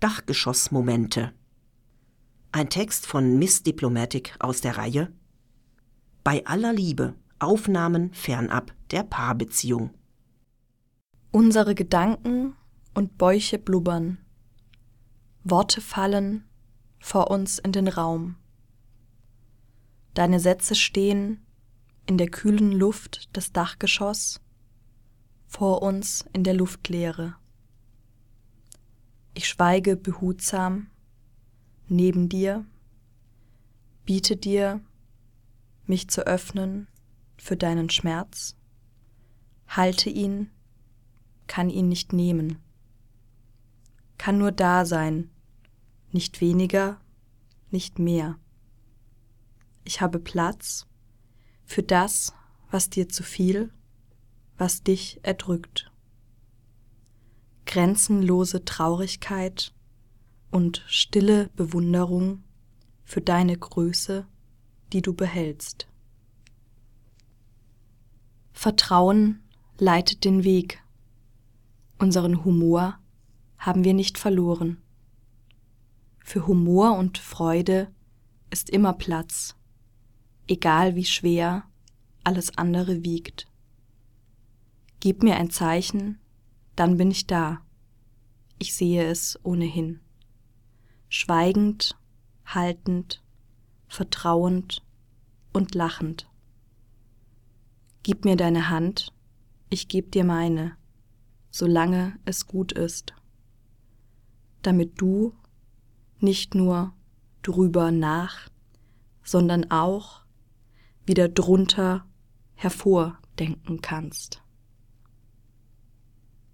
Dachgeschossmomente. Ein Text von Miss Diplomatic aus der Reihe Bei aller Liebe Aufnahmen fernab der Paarbeziehung. Unsere Gedanken und Bäuche blubbern. Worte fallen vor uns in den Raum. Deine Sätze stehen in der kühlen Luft des Dachgeschoss, vor uns in der Luftleere. Schweige behutsam neben dir, biete dir, mich zu öffnen für deinen Schmerz, halte ihn, kann ihn nicht nehmen, kann nur da sein, nicht weniger, nicht mehr. Ich habe Platz für das, was dir zu viel, was dich erdrückt. Grenzenlose Traurigkeit und stille Bewunderung für deine Größe, die du behältst. Vertrauen leitet den Weg. Unseren Humor haben wir nicht verloren. Für Humor und Freude ist immer Platz, egal wie schwer alles andere wiegt. Gib mir ein Zeichen, dann bin ich da. Ich sehe es ohnehin. Schweigend, haltend, vertrauend und lachend. Gib mir deine Hand, ich geb dir meine, solange es gut ist, damit du nicht nur drüber nach, sondern auch wieder drunter hervordenken kannst.